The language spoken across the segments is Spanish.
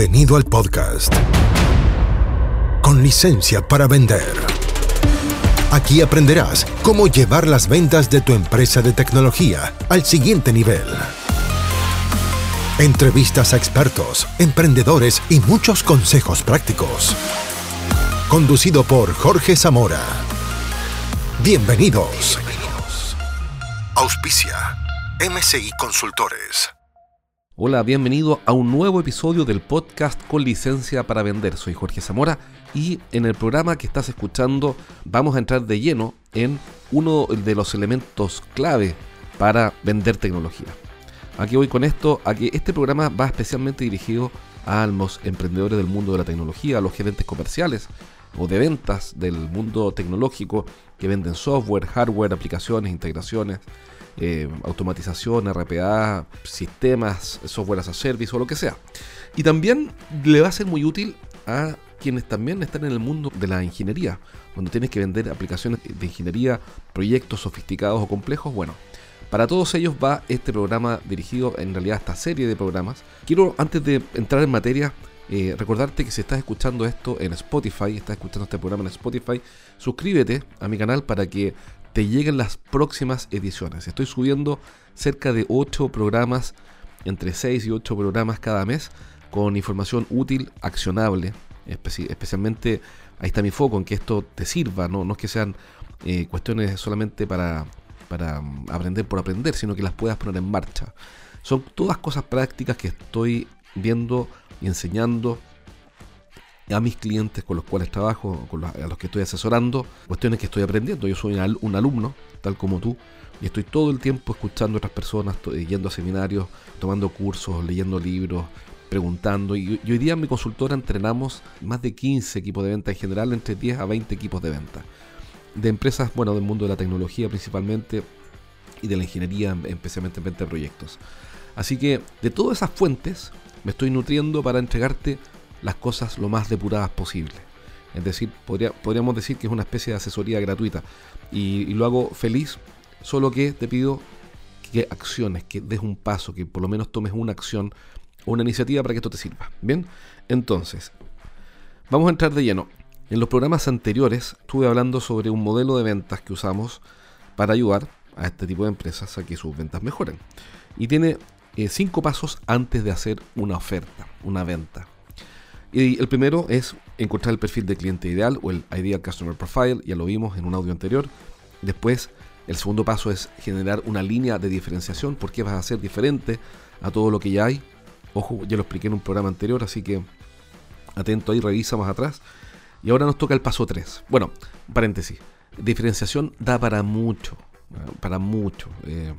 Bienvenido al podcast. Con licencia para vender. Aquí aprenderás cómo llevar las ventas de tu empresa de tecnología al siguiente nivel. Entrevistas a expertos, emprendedores y muchos consejos prácticos. Conducido por Jorge Zamora. Bienvenidos. Auspicia. MCI Consultores. Hola, bienvenido a un nuevo episodio del podcast con licencia para vender. Soy Jorge Zamora y en el programa que estás escuchando vamos a entrar de lleno en uno de los elementos clave para vender tecnología. Aquí voy con esto, a que este programa va especialmente dirigido a los emprendedores del mundo de la tecnología, a los gerentes comerciales o de ventas del mundo tecnológico que venden software, hardware, aplicaciones, integraciones, eh, automatización, RPA, sistemas, software as a service o lo que sea. Y también le va a ser muy útil a quienes también están en el mundo de la ingeniería, cuando tienes que vender aplicaciones de ingeniería, proyectos sofisticados o complejos. Bueno, para todos ellos va este programa dirigido, en realidad esta serie de programas. Quiero, antes de entrar en materia, eh, recordarte que si estás escuchando esto en Spotify, estás escuchando este programa en Spotify, suscríbete a mi canal para que te lleguen las próximas ediciones. Estoy subiendo cerca de 8 programas, entre 6 y 8 programas cada mes, con información útil, accionable. especialmente, ahí está mi foco, en que esto te sirva, no, no es que sean eh, cuestiones solamente para, para mm, aprender por aprender, sino que las puedas poner en marcha. Son todas cosas prácticas que estoy viendo y enseñando a mis clientes con los cuales trabajo, con los, a los que estoy asesorando, cuestiones que estoy aprendiendo. Yo soy un alumno, tal como tú, y estoy todo el tiempo escuchando a otras personas, yendo a seminarios, tomando cursos, leyendo libros, preguntando. Y, hoy día en mi consultora entrenamos más de 15 equipos de venta en general, entre 10 a 20 equipos de venta. De empresas, bueno, del mundo de la tecnología principalmente y de la ingeniería, especialmente en venta de proyectos. Así que de todas esas fuentes me estoy nutriendo para entregarte las cosas lo más depuradas posible. Es decir, podríamos decir que es una especie de asesoría gratuita. Y, lo hago feliz, solo que te pido que acciones, que des un paso, que por lo menos tomes una acción o una iniciativa para que esto te sirva. Bien, entonces, vamos a entrar de lleno. En los programas anteriores estuve hablando sobre un modelo de ventas que usamos para ayudar a este tipo de empresas a que sus ventas mejoren. Y tiene eh, cinco pasos antes de hacer una oferta, una venta. Y el primero es encontrar el perfil de cliente ideal o el Ideal Customer Profile, ya lo vimos en un audio anterior. Después, el segundo paso es generar una línea de diferenciación, porque vas a ser diferente a todo lo que ya hay. Ojo, ya lo expliqué en un programa anterior, así que atento ahí, revisa más atrás. Y ahora nos toca el paso 3. Bueno, paréntesis. Diferenciación da para mucho, para mucho. Eh,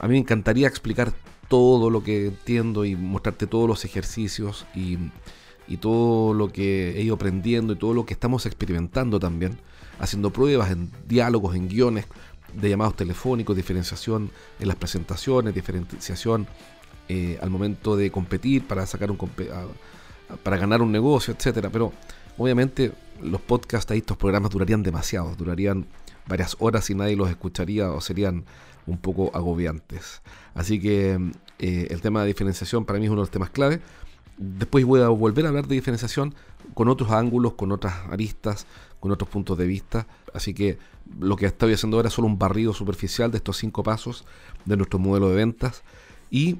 a mí me encantaría explicar todo lo que entiendo y mostrarte todos los ejercicios y y todo lo que he ido aprendiendo y todo lo que estamos experimentando también, haciendo pruebas en diálogos, en guiones de llamados telefónicos, diferenciación en las presentaciones, diferenciación eh, al momento de competir para sacar un para ganar un negocio, etcétera. Pero obviamente los podcasts y estos programas durarían demasiado, durarían varias horas y nadie los escucharía o serían un poco agobiantes. Así que eh, el tema de diferenciación para mí es uno de los temas clave. Después voy a volver a hablar de diferenciación con otros ángulos, con otras aristas, con otros puntos de vista. Así que lo que estoy haciendo ahora es solo un barrido superficial de estos cinco pasos de nuestro modelo de ventas. Y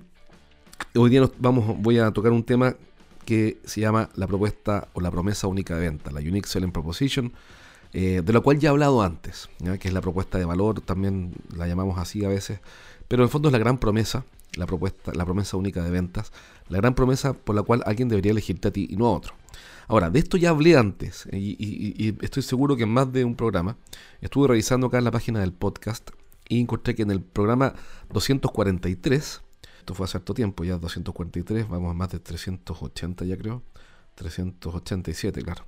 hoy día vamos, voy a tocar un tema que se llama la propuesta o la promesa única de venta, la Unique Selling Proposition, eh, de la cual ya he hablado antes, que es la propuesta de valor, también la llamamos así a veces, pero en el fondo es la gran promesa la propuesta, la promesa única de ventas, la gran promesa por la cual alguien debería elegirte a ti y no a otro. Ahora, de esto ya hablé antes y, estoy seguro que en más de un programa estuve revisando acá en la página del podcast y encontré que en el programa 243, esto fue hace harto tiempo, ya 243, vamos a más de 380 ya creo, 387 claro.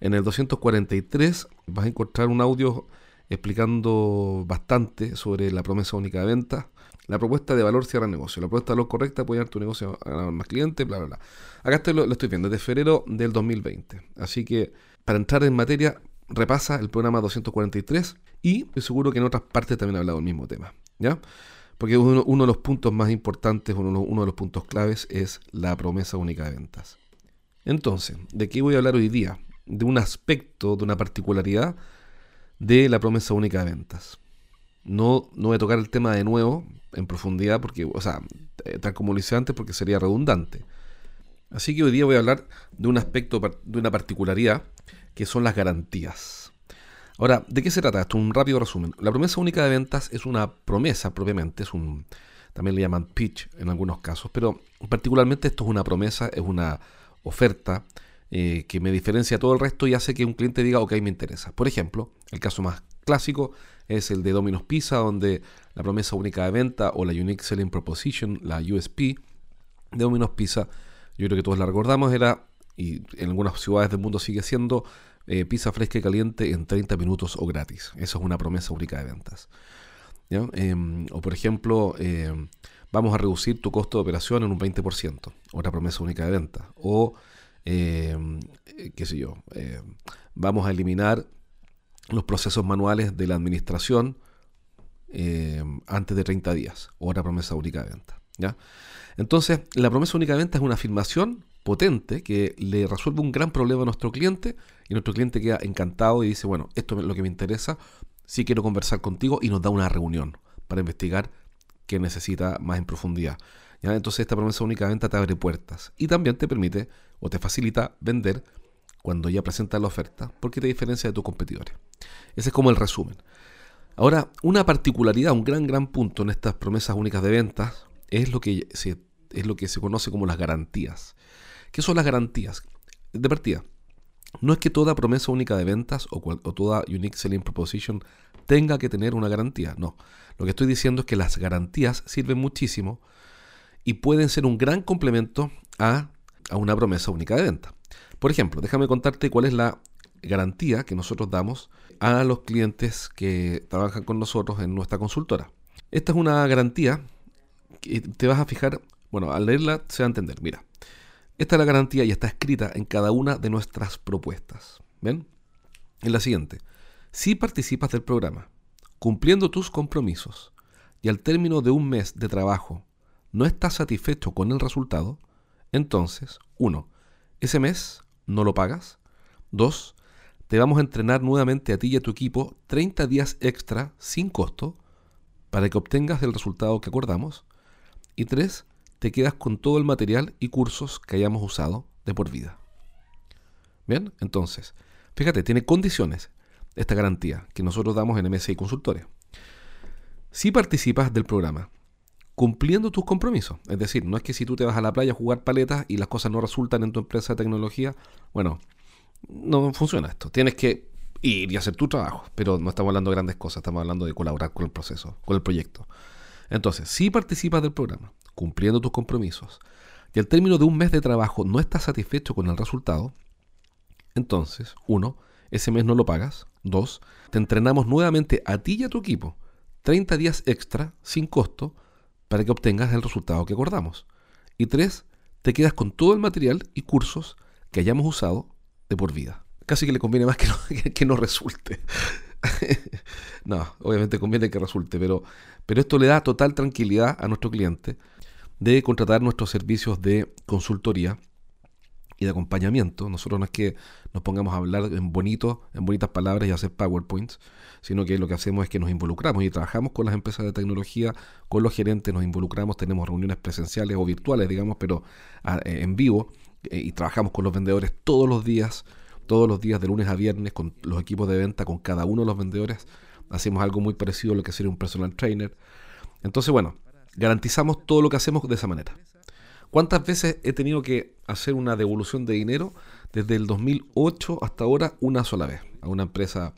En el 243 vas a encontrar un audio explicando bastante sobre la promesa única de ventas la propuesta de valor cierra negocio. La propuesta de valor correcta puede dar tu negocio a más clientes, bla, bla, bla. Acá estoy, lo, estoy viendo, desde febrero del 2020. Así que para entrar en materia, repasa el programa 243 y seguro que en otras partes también he hablado del mismo tema. ¿Ya? Porque uno, de los puntos más importantes, uno de los puntos claves es la promesa única de ventas. Entonces, ¿de qué voy a hablar hoy día? De un aspecto, de una particularidad de la promesa única de ventas. No, no voy a tocar el tema de nuevo en profundidad, porque, o sea, eh, tal como lo hice antes, porque sería redundante. Así que hoy día voy a hablar de un aspecto, de una particularidad, que son las garantías. Ahora, ¿de qué se trata esto? Un rápido resumen. La promesa única de ventas es una promesa propiamente, es un, también le llaman pitch en algunos casos, pero particularmente esto es una promesa, es una oferta eh, que me diferencia todo el resto y hace que un cliente diga, ok, me interesa. Por ejemplo, el caso más clásico es el de Domino's Pizza, donde la promesa única de venta o la Unique Selling Proposition, la USP de Domino's Pizza, yo creo que todos la recordamos, era, y en algunas ciudades del mundo sigue siendo, eh, pizza fresca y caliente en 30 minutos o gratis. Eso es una promesa única de ventas. Em, o por ejemplo, em, vamos a reducir tu costo de operación en un 20%, otra promesa única de venta. O, eh, qué sé yo, vamos a eliminar los procesos manuales de la administración antes de 30 días, otra promesa única de venta. ¿ya? Entonces, la promesa única de venta es una afirmación potente que le resuelve un gran problema a nuestro cliente y nuestro cliente queda encantado y dice, bueno, esto es lo que me interesa, sí quiero conversar contigo y nos da una reunión para investigar qué necesita más en profundidad. ¿Ya? Entonces esta promesa única de venta te abre puertas y también te permite o te facilita vender cuando ya presentas la oferta porque te diferencia de tus competidores. Ese es como el resumen. Ahora, una particularidad, un gran, gran punto en estas promesas únicas de ventas es lo que se, es lo que se conoce como las garantías. ¿Qué son las garantías? De partida, no es que toda promesa única de ventas o, toda Unique Selling Proposition tenga que tener una garantía, no. Lo que estoy diciendo es que las garantías sirven muchísimo y pueden ser un gran complemento a, a una promesa única de venta. Por ejemplo, déjame contarte cuál es la garantía que nosotros damos a los clientes que trabajan con nosotros en nuestra consultora. Esta es una garantía que te vas a fijar, bueno, al leerla se va a entender. Mira, esta es la garantía y está escrita en cada una de nuestras propuestas. ¿Ven? En la siguiente. Si participas del programa, cumpliendo tus compromisos, y al término de un mes de trabajo no estás satisfecho con el resultado, entonces, 1. Ese mes no lo pagas. 2. Te vamos a entrenar nuevamente a ti y a tu equipo 30 días extra sin costo para que obtengas el resultado que acordamos. Y 3 te quedas con todo el material y cursos que hayamos usado de por vida. Bien, entonces, fíjate, tiene condiciones esta garantía que nosotros damos en MSI Consultores. Si participas del programa, cumpliendo tus compromisos, es decir, no es que si tú te vas a la playa a jugar paletas y las cosas no resultan en tu empresa de tecnología, bueno, no funciona esto. Tienes que ir y hacer tu trabajo, pero no estamos hablando de grandes cosas, estamos hablando de colaborar con el proceso, con el proyecto. Entonces, si participas del programa, cumpliendo tus compromisos, y al término de un mes de trabajo no estás satisfecho con el resultado, entonces, uno, ese mes no lo pagas. Dos, te entrenamos nuevamente a ti y a tu equipo 30 días extra sin costo para que obtengas el resultado que acordamos. Y tres, te quedas con todo el material y cursos que hayamos usado de por vida. Casi que le conviene más que no, que no resulte. no, obviamente conviene que resulte, pero, pero esto le da total tranquilidad a nuestro cliente de contratar nuestros servicios de consultoría y de acompañamiento. Nosotros no es que nos pongamos a hablar en bonito, en bonitas palabras y hacer PowerPoints, sino que lo que hacemos es que nos involucramos y trabajamos con las empresas de tecnología, con los gerentes, nos involucramos, tenemos reuniones presenciales o virtuales, digamos, pero ah, eh, en vivo, eh, y trabajamos con los vendedores todos los días, todos los días de lunes a viernes con los equipos de venta, con cada uno de los vendedores. Hacemos algo muy parecido a lo que sería un personal trainer. Entonces, bueno, garantizamos todo lo que hacemos de esa manera. ¿Cuántas veces he tenido que hacer una devolución de dinero desde el 2008 hasta ahora una sola vez a una empresa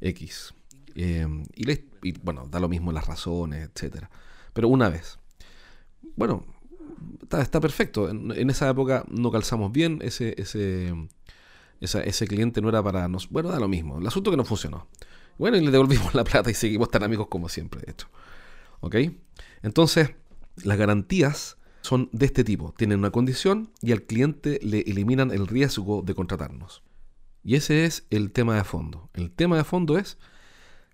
X? Eh, y, bueno, da lo mismo las razones, etcétera. Pero una vez. Bueno, está, perfecto. En, esa época no calzamos bien. Ese, ese, ese cliente no era para nos. Bueno, da lo mismo. El asunto que no funcionó. Bueno, y le devolvimos la plata y seguimos tan amigos como siempre, de hecho. ¿Ok? Entonces, las garantías son de este tipo. Tienen una condición y al cliente le eliminan el riesgo de contratarnos. Y ese es el tema de fondo. El tema de fondo es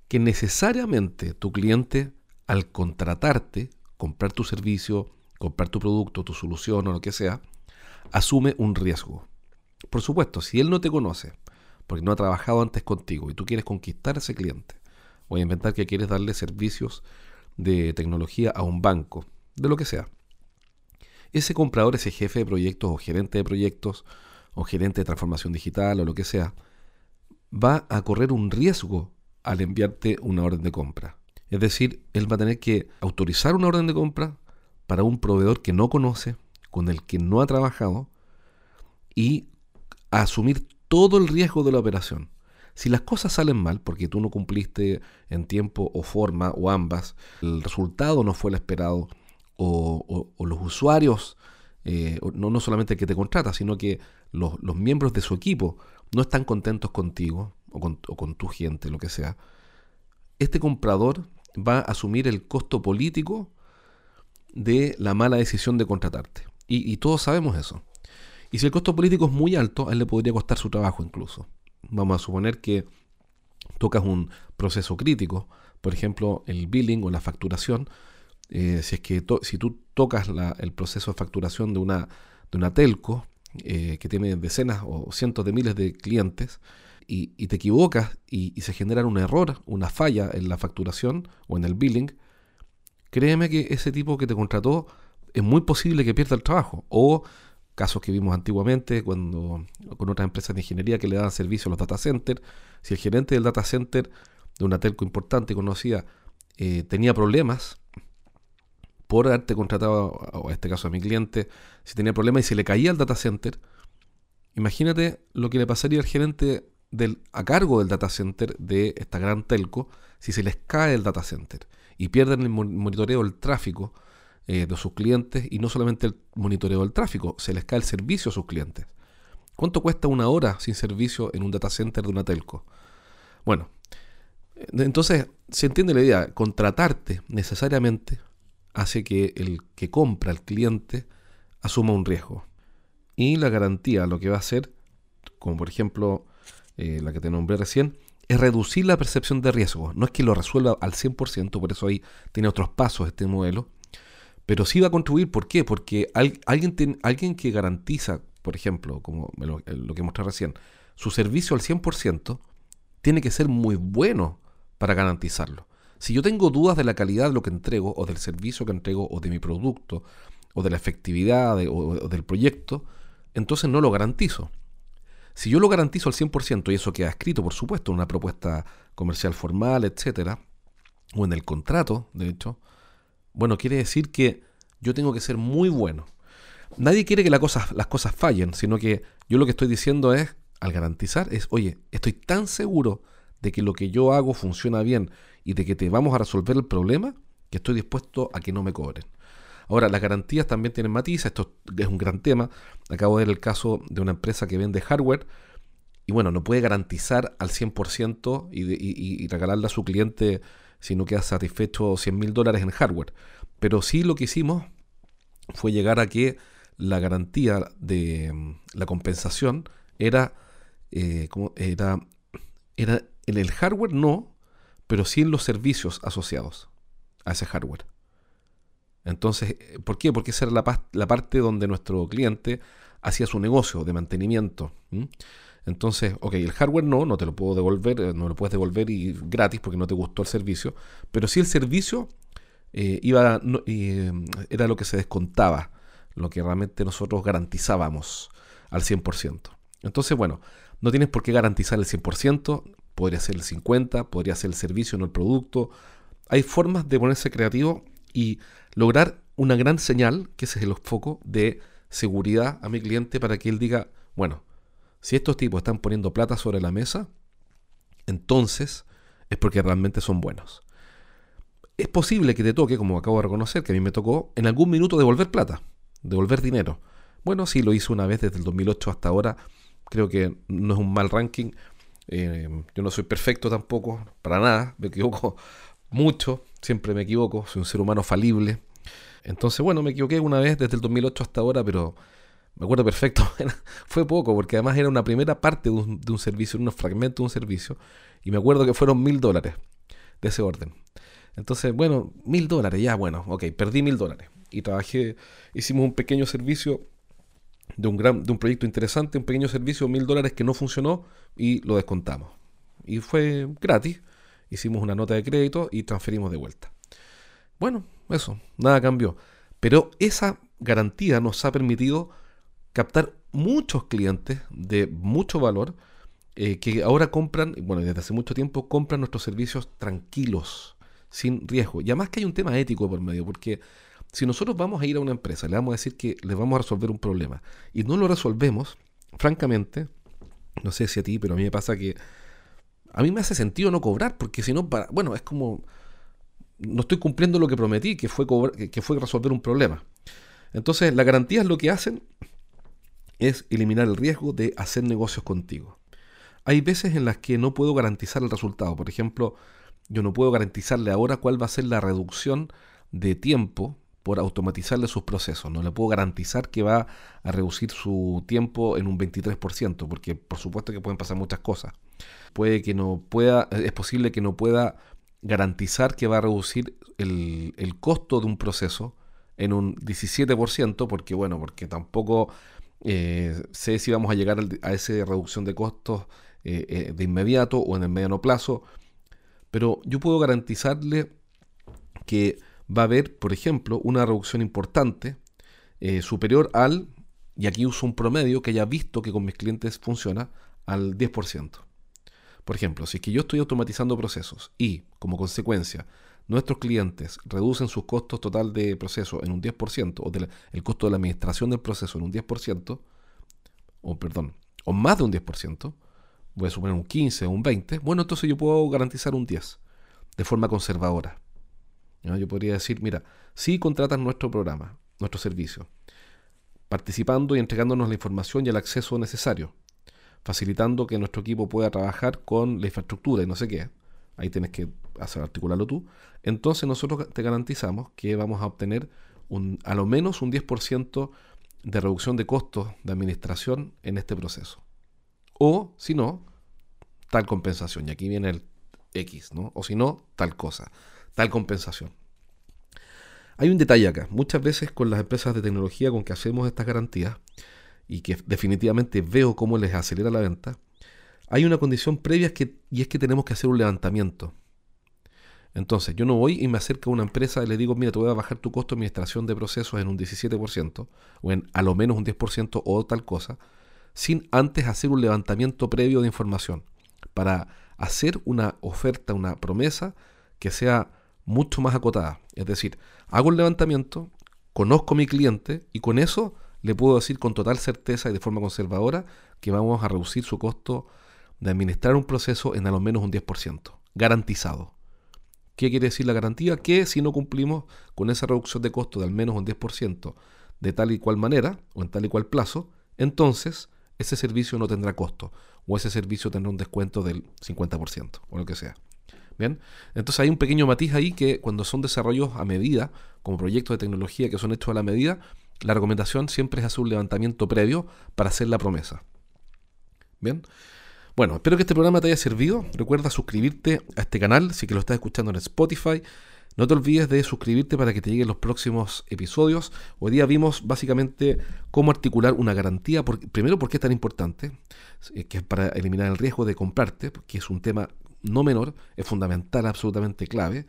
que necesariamente tu cliente, al contratarte, comprar tu servicio, comprar tu producto, tu solución o lo que sea, asume un riesgo. Por supuesto, si él no te conoce, porque no ha trabajado antes contigo y tú quieres conquistar a ese cliente, o inventar que quieres darle servicios de tecnología a un banco, de lo que sea. Ese comprador, ese jefe de proyectos o gerente de proyectos o gerente de transformación digital o lo que sea, va a correr un riesgo al enviarte una orden de compra. Es decir, él va a tener que autorizar una orden de compra para un proveedor que no conoce, con el que no ha trabajado, y asumir todo el riesgo de la operación. Si las cosas salen mal, porque tú no cumpliste en tiempo o forma, o ambas, el resultado no fue el esperado, o, los usuarios, eh, no, no, solamente el que te contrata, sino que los, miembros de su equipo no están contentos contigo o con, tu gente, lo que sea, este comprador va a asumir el costo político de la mala decisión de contratarte. Y, y, todos sabemos eso. Y si el costo político es muy alto, a él le podría costar su trabajo incluso. Vamos a suponer que tocas un proceso crítico, por ejemplo, el billing o la facturación, eh, si es que si tú tocas el proceso de facturación de una, de una telco eh, que tiene decenas o cientos de miles de clientes y, te equivocas y, se genera un error, una falla en la facturación o en el billing, créeme que ese tipo que te contrató es muy posible que pierda el trabajo. O casos que vimos antiguamente cuando con otras empresas de ingeniería que le daban servicio a los data centers, si el gerente del data center de una telco importante y conocida eh, tenía problemas por haberte contratado, o en este caso a mi cliente, si tenía problemas y se le caía el data center, imagínate lo que le pasaría al gerente del, a cargo del data center de esta gran telco si se les cae el data center y pierden el monitoreo del tráfico eh, de sus clientes y no solamente el monitoreo del tráfico, se les cae el servicio a sus clientes. ¿Cuánto cuesta una hora sin servicio en un data center de una telco? Bueno, eh, entonces se entiende la idea, contratarte necesariamente hace que el que compra, el cliente, asuma un riesgo. Y la garantía lo que va a hacer, como por ejemplo eh, la que te nombré recién, es reducir la percepción de riesgo. No es que lo resuelva al 100%, por eso ahí tiene otros pasos este modelo, pero sí va a contribuir. ¿Por qué? Porque alguien, alguien que garantiza, por ejemplo, como lo, lo que mostré recién, su servicio al 100%, tiene que ser muy bueno para garantizarlo. Si yo tengo dudas de la calidad de lo que entrego, o del servicio que entrego, o de mi producto, o de la efectividad o, del proyecto, entonces no lo garantizo. Si yo lo garantizo al 100%, y eso queda escrito, por supuesto, en una propuesta comercial formal, etcétera, o en el contrato, de hecho, bueno, quiere decir que yo tengo que ser muy bueno. Nadie quiere que las cosas fallen, sino que yo lo que estoy diciendo es, al garantizar, es, oye, estoy tan seguro de que lo que yo hago funciona bien y de que te vamos a resolver el problema, que estoy dispuesto a que no me cobren. Ahora, las garantías también tienen matices, esto es un gran tema. Acabo de ver el caso de una empresa que vende hardware y bueno, no puede garantizar al 100% y, y, y regalarle a su cliente si no queda satisfecho 100 mil dólares en hardware. Pero sí lo que hicimos fue llegar a que la garantía de mm, la compensación era, eh, como era, era en el hardware no, pero sí en los servicios asociados a ese hardware. Entonces, ¿por qué? Porque esa era la, parte donde nuestro cliente hacía su negocio de mantenimiento. Entonces, ok, el hardware no, no te lo puedo devolver, eh, no lo puedes devolver y gratis porque no te gustó el servicio, pero sí el servicio eh, iba, eh, era lo que se descontaba, lo que realmente nosotros garantizábamos al 100%. Entonces, bueno, no tienes por qué garantizar el 100%, podría ser el 50, podría ser el servicio, no el producto. Hay formas de ponerse creativo y lograr una gran señal, que ese es el foco, de seguridad a mi cliente para que él diga, bueno, si estos tipos están poniendo plata sobre la mesa, entonces es porque realmente son buenos. Es posible que te toque, como acabo de reconocer, que a mí me tocó en algún minuto devolver plata, devolver dinero. Bueno, sí lo hice una vez desde el 2008 hasta ahora. Creo que no es un mal ranking. Eh, yo no soy perfecto tampoco, para nada, me equivoco mucho, siempre me equivoco, soy un ser humano falible. Entonces, bueno, me equivoqué una vez desde el 2008 hasta ahora, pero me acuerdo perfecto, fue poco, porque además era una primera parte de un, de un servicio, unos fragmentos de un servicio, y me acuerdo que fueron mil dólares de ese orden. Entonces, bueno, mil dólares, ya, bueno, ok, perdí mil dólares. Y trabajé, hicimos un pequeño servicio de un, gran, de un proyecto interesante, un pequeño servicio, mil dólares que no funcionó y lo descontamos. Y fue gratis. Hicimos una nota de crédito y transferimos de vuelta. Bueno, eso, nada cambió. Pero esa garantía nos ha permitido captar muchos clientes de mucho valor eh, que ahora compran, bueno, desde hace mucho tiempo compran nuestros servicios tranquilos, sin riesgo. Y además que hay un tema ético por medio, porque si nosotros vamos a ir a una empresa, le vamos a decir que le vamos a resolver un problema y no lo resolvemos, francamente, no sé si a ti, pero a mí me pasa que a mí me hace sentido no cobrar, porque si no, para, bueno, es como, no estoy cumpliendo lo que prometí, que fue, que fue resolver un problema. Entonces, las garantías lo que hacen es eliminar el riesgo de hacer negocios contigo. Hay veces en las que no puedo garantizar el resultado. Por ejemplo, yo no puedo garantizarle ahora cuál va a ser la reducción de tiempo por automatizarle sus procesos. No le puedo garantizar que va a reducir su tiempo en un 23%, porque por supuesto que pueden pasar muchas cosas. Puede que no pueda, es posible que no pueda garantizar que va a reducir el, costo de un proceso en un 17%, porque bueno, porque tampoco eh, sé si vamos a llegar a esa reducción de costos eh, eh, de inmediato o en el mediano plazo, pero yo puedo garantizarle que va a haber, por ejemplo, una reducción importante eh, superior al, y aquí uso un promedio que haya visto que con mis clientes funciona, al 10%. Por ejemplo, si es que yo estoy automatizando procesos y, como consecuencia, nuestros clientes reducen sus costos total de proceso en un 10%, o el costo de la administración del proceso en un 10%, o perdón, o más de un 10%, voy a suponer un 15 o un 20, bueno, entonces yo puedo garantizar un 10 de forma conservadora. Yo podría decir, mira, si contratan nuestro programa, nuestro servicio, participando y entregándonos la información y el acceso necesario, facilitando que nuestro equipo pueda trabajar con la infraestructura y no sé qué, ahí tienes que hacer articularlo tú, entonces nosotros te garantizamos que vamos a obtener un, a lo menos un 10% de reducción de costos de administración en este proceso. O, si no, tal compensación. Y aquí viene el X, ¿no? O si no, tal cosa tal compensación. Hay un detalle acá. Muchas veces con las empresas de tecnología con que hacemos estas garantías y que definitivamente veo cómo les acelera la venta, hay una condición previa que, y es que tenemos que hacer un levantamiento. Entonces, yo no voy y me acerco a una empresa y le digo, mira, te voy a bajar tu costo de administración de procesos en un 17% o en a lo menos un 10% o tal cosa, sin antes hacer un levantamiento previo de información para hacer una oferta, una promesa que sea mucho más acotada. Es decir, hago un levantamiento, conozco a mi cliente y con eso le puedo decir con total certeza y de forma conservadora que vamos a reducir su costo de administrar un proceso en al menos un 10%, garantizado. ¿Qué quiere decir la garantía? Que si no cumplimos con esa reducción de costo de al menos un 10% de tal y cual manera o en tal y cual plazo, entonces ese servicio no tendrá costo o ese servicio tendrá un descuento del 50% o lo que sea. Bien, entonces hay un pequeño matiz ahí que cuando son desarrollos a medida, como proyectos de tecnología que son hechos a la medida, la recomendación siempre es hacer un levantamiento previo para hacer la promesa. Bien, bueno, espero que este programa te haya servido. Recuerda suscribirte a este canal si que lo estás escuchando en Spotify. No te olvides de suscribirte para que te lleguen los próximos episodios. Hoy día vimos básicamente cómo articular una garantía. primero, ¿por qué es tan importante? Eh, que es para eliminar el riesgo de comprarte, que es un tema no menor, es fundamental, absolutamente clave.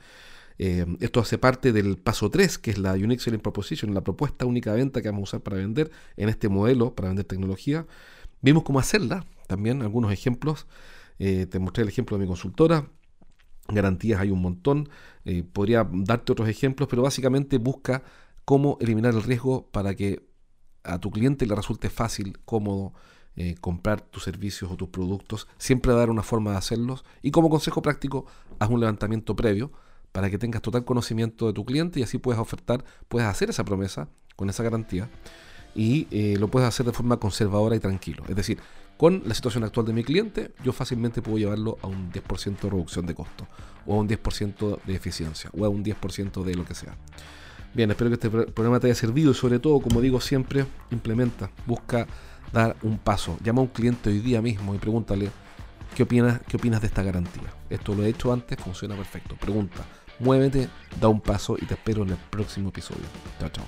Eh, esto hace parte del paso 3, que es la Unique Selling Proposition, la propuesta única de venta que vamos a usar para vender en este modelo, para vender tecnología. Vimos cómo hacerla, también algunos ejemplos. Eh, te mostré el ejemplo de mi consultora. Garantías hay un montón. Eh, podría darte otros ejemplos, pero básicamente busca cómo eliminar el riesgo para que a tu cliente le resulte fácil, cómodo eh, comprar tus servicios o tus productos, siempre dar una forma de hacerlos y como consejo práctico, haz un levantamiento previo para que tengas total conocimiento de tu cliente y así puedes ofertar, puedes hacer esa promesa con esa garantía y eh, lo puedes hacer de forma conservadora y tranquilo. Es decir, con la situación actual de mi cliente, yo fácilmente puedo llevarlo a un 10% de reducción de costo, o a un 10% de eficiencia, o a un 10% de lo que sea. Bien, espero que este programa te haya servido y sobre todo, como digo siempre, implementa, busca dar un paso. Llama a un cliente hoy día mismo y pregúntale, ¿qué opinas, qué opinas de esta garantía? Esto lo he hecho antes, funciona perfecto. Pregunta, muévete, da un paso y te espero en el próximo episodio. Chao, chao.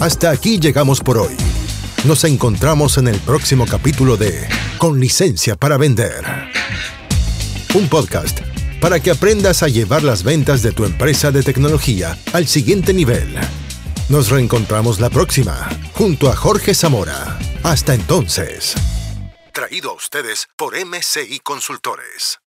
Hasta aquí llegamos por hoy. Nos encontramos en el próximo capítulo de Con licencia para vender. Un podcast para que aprendas a llevar las ventas de tu empresa de tecnología al siguiente nivel. Nos reencontramos la próxima, junto a Jorge Zamora. Hasta entonces. Traído a ustedes por MCI Consultores.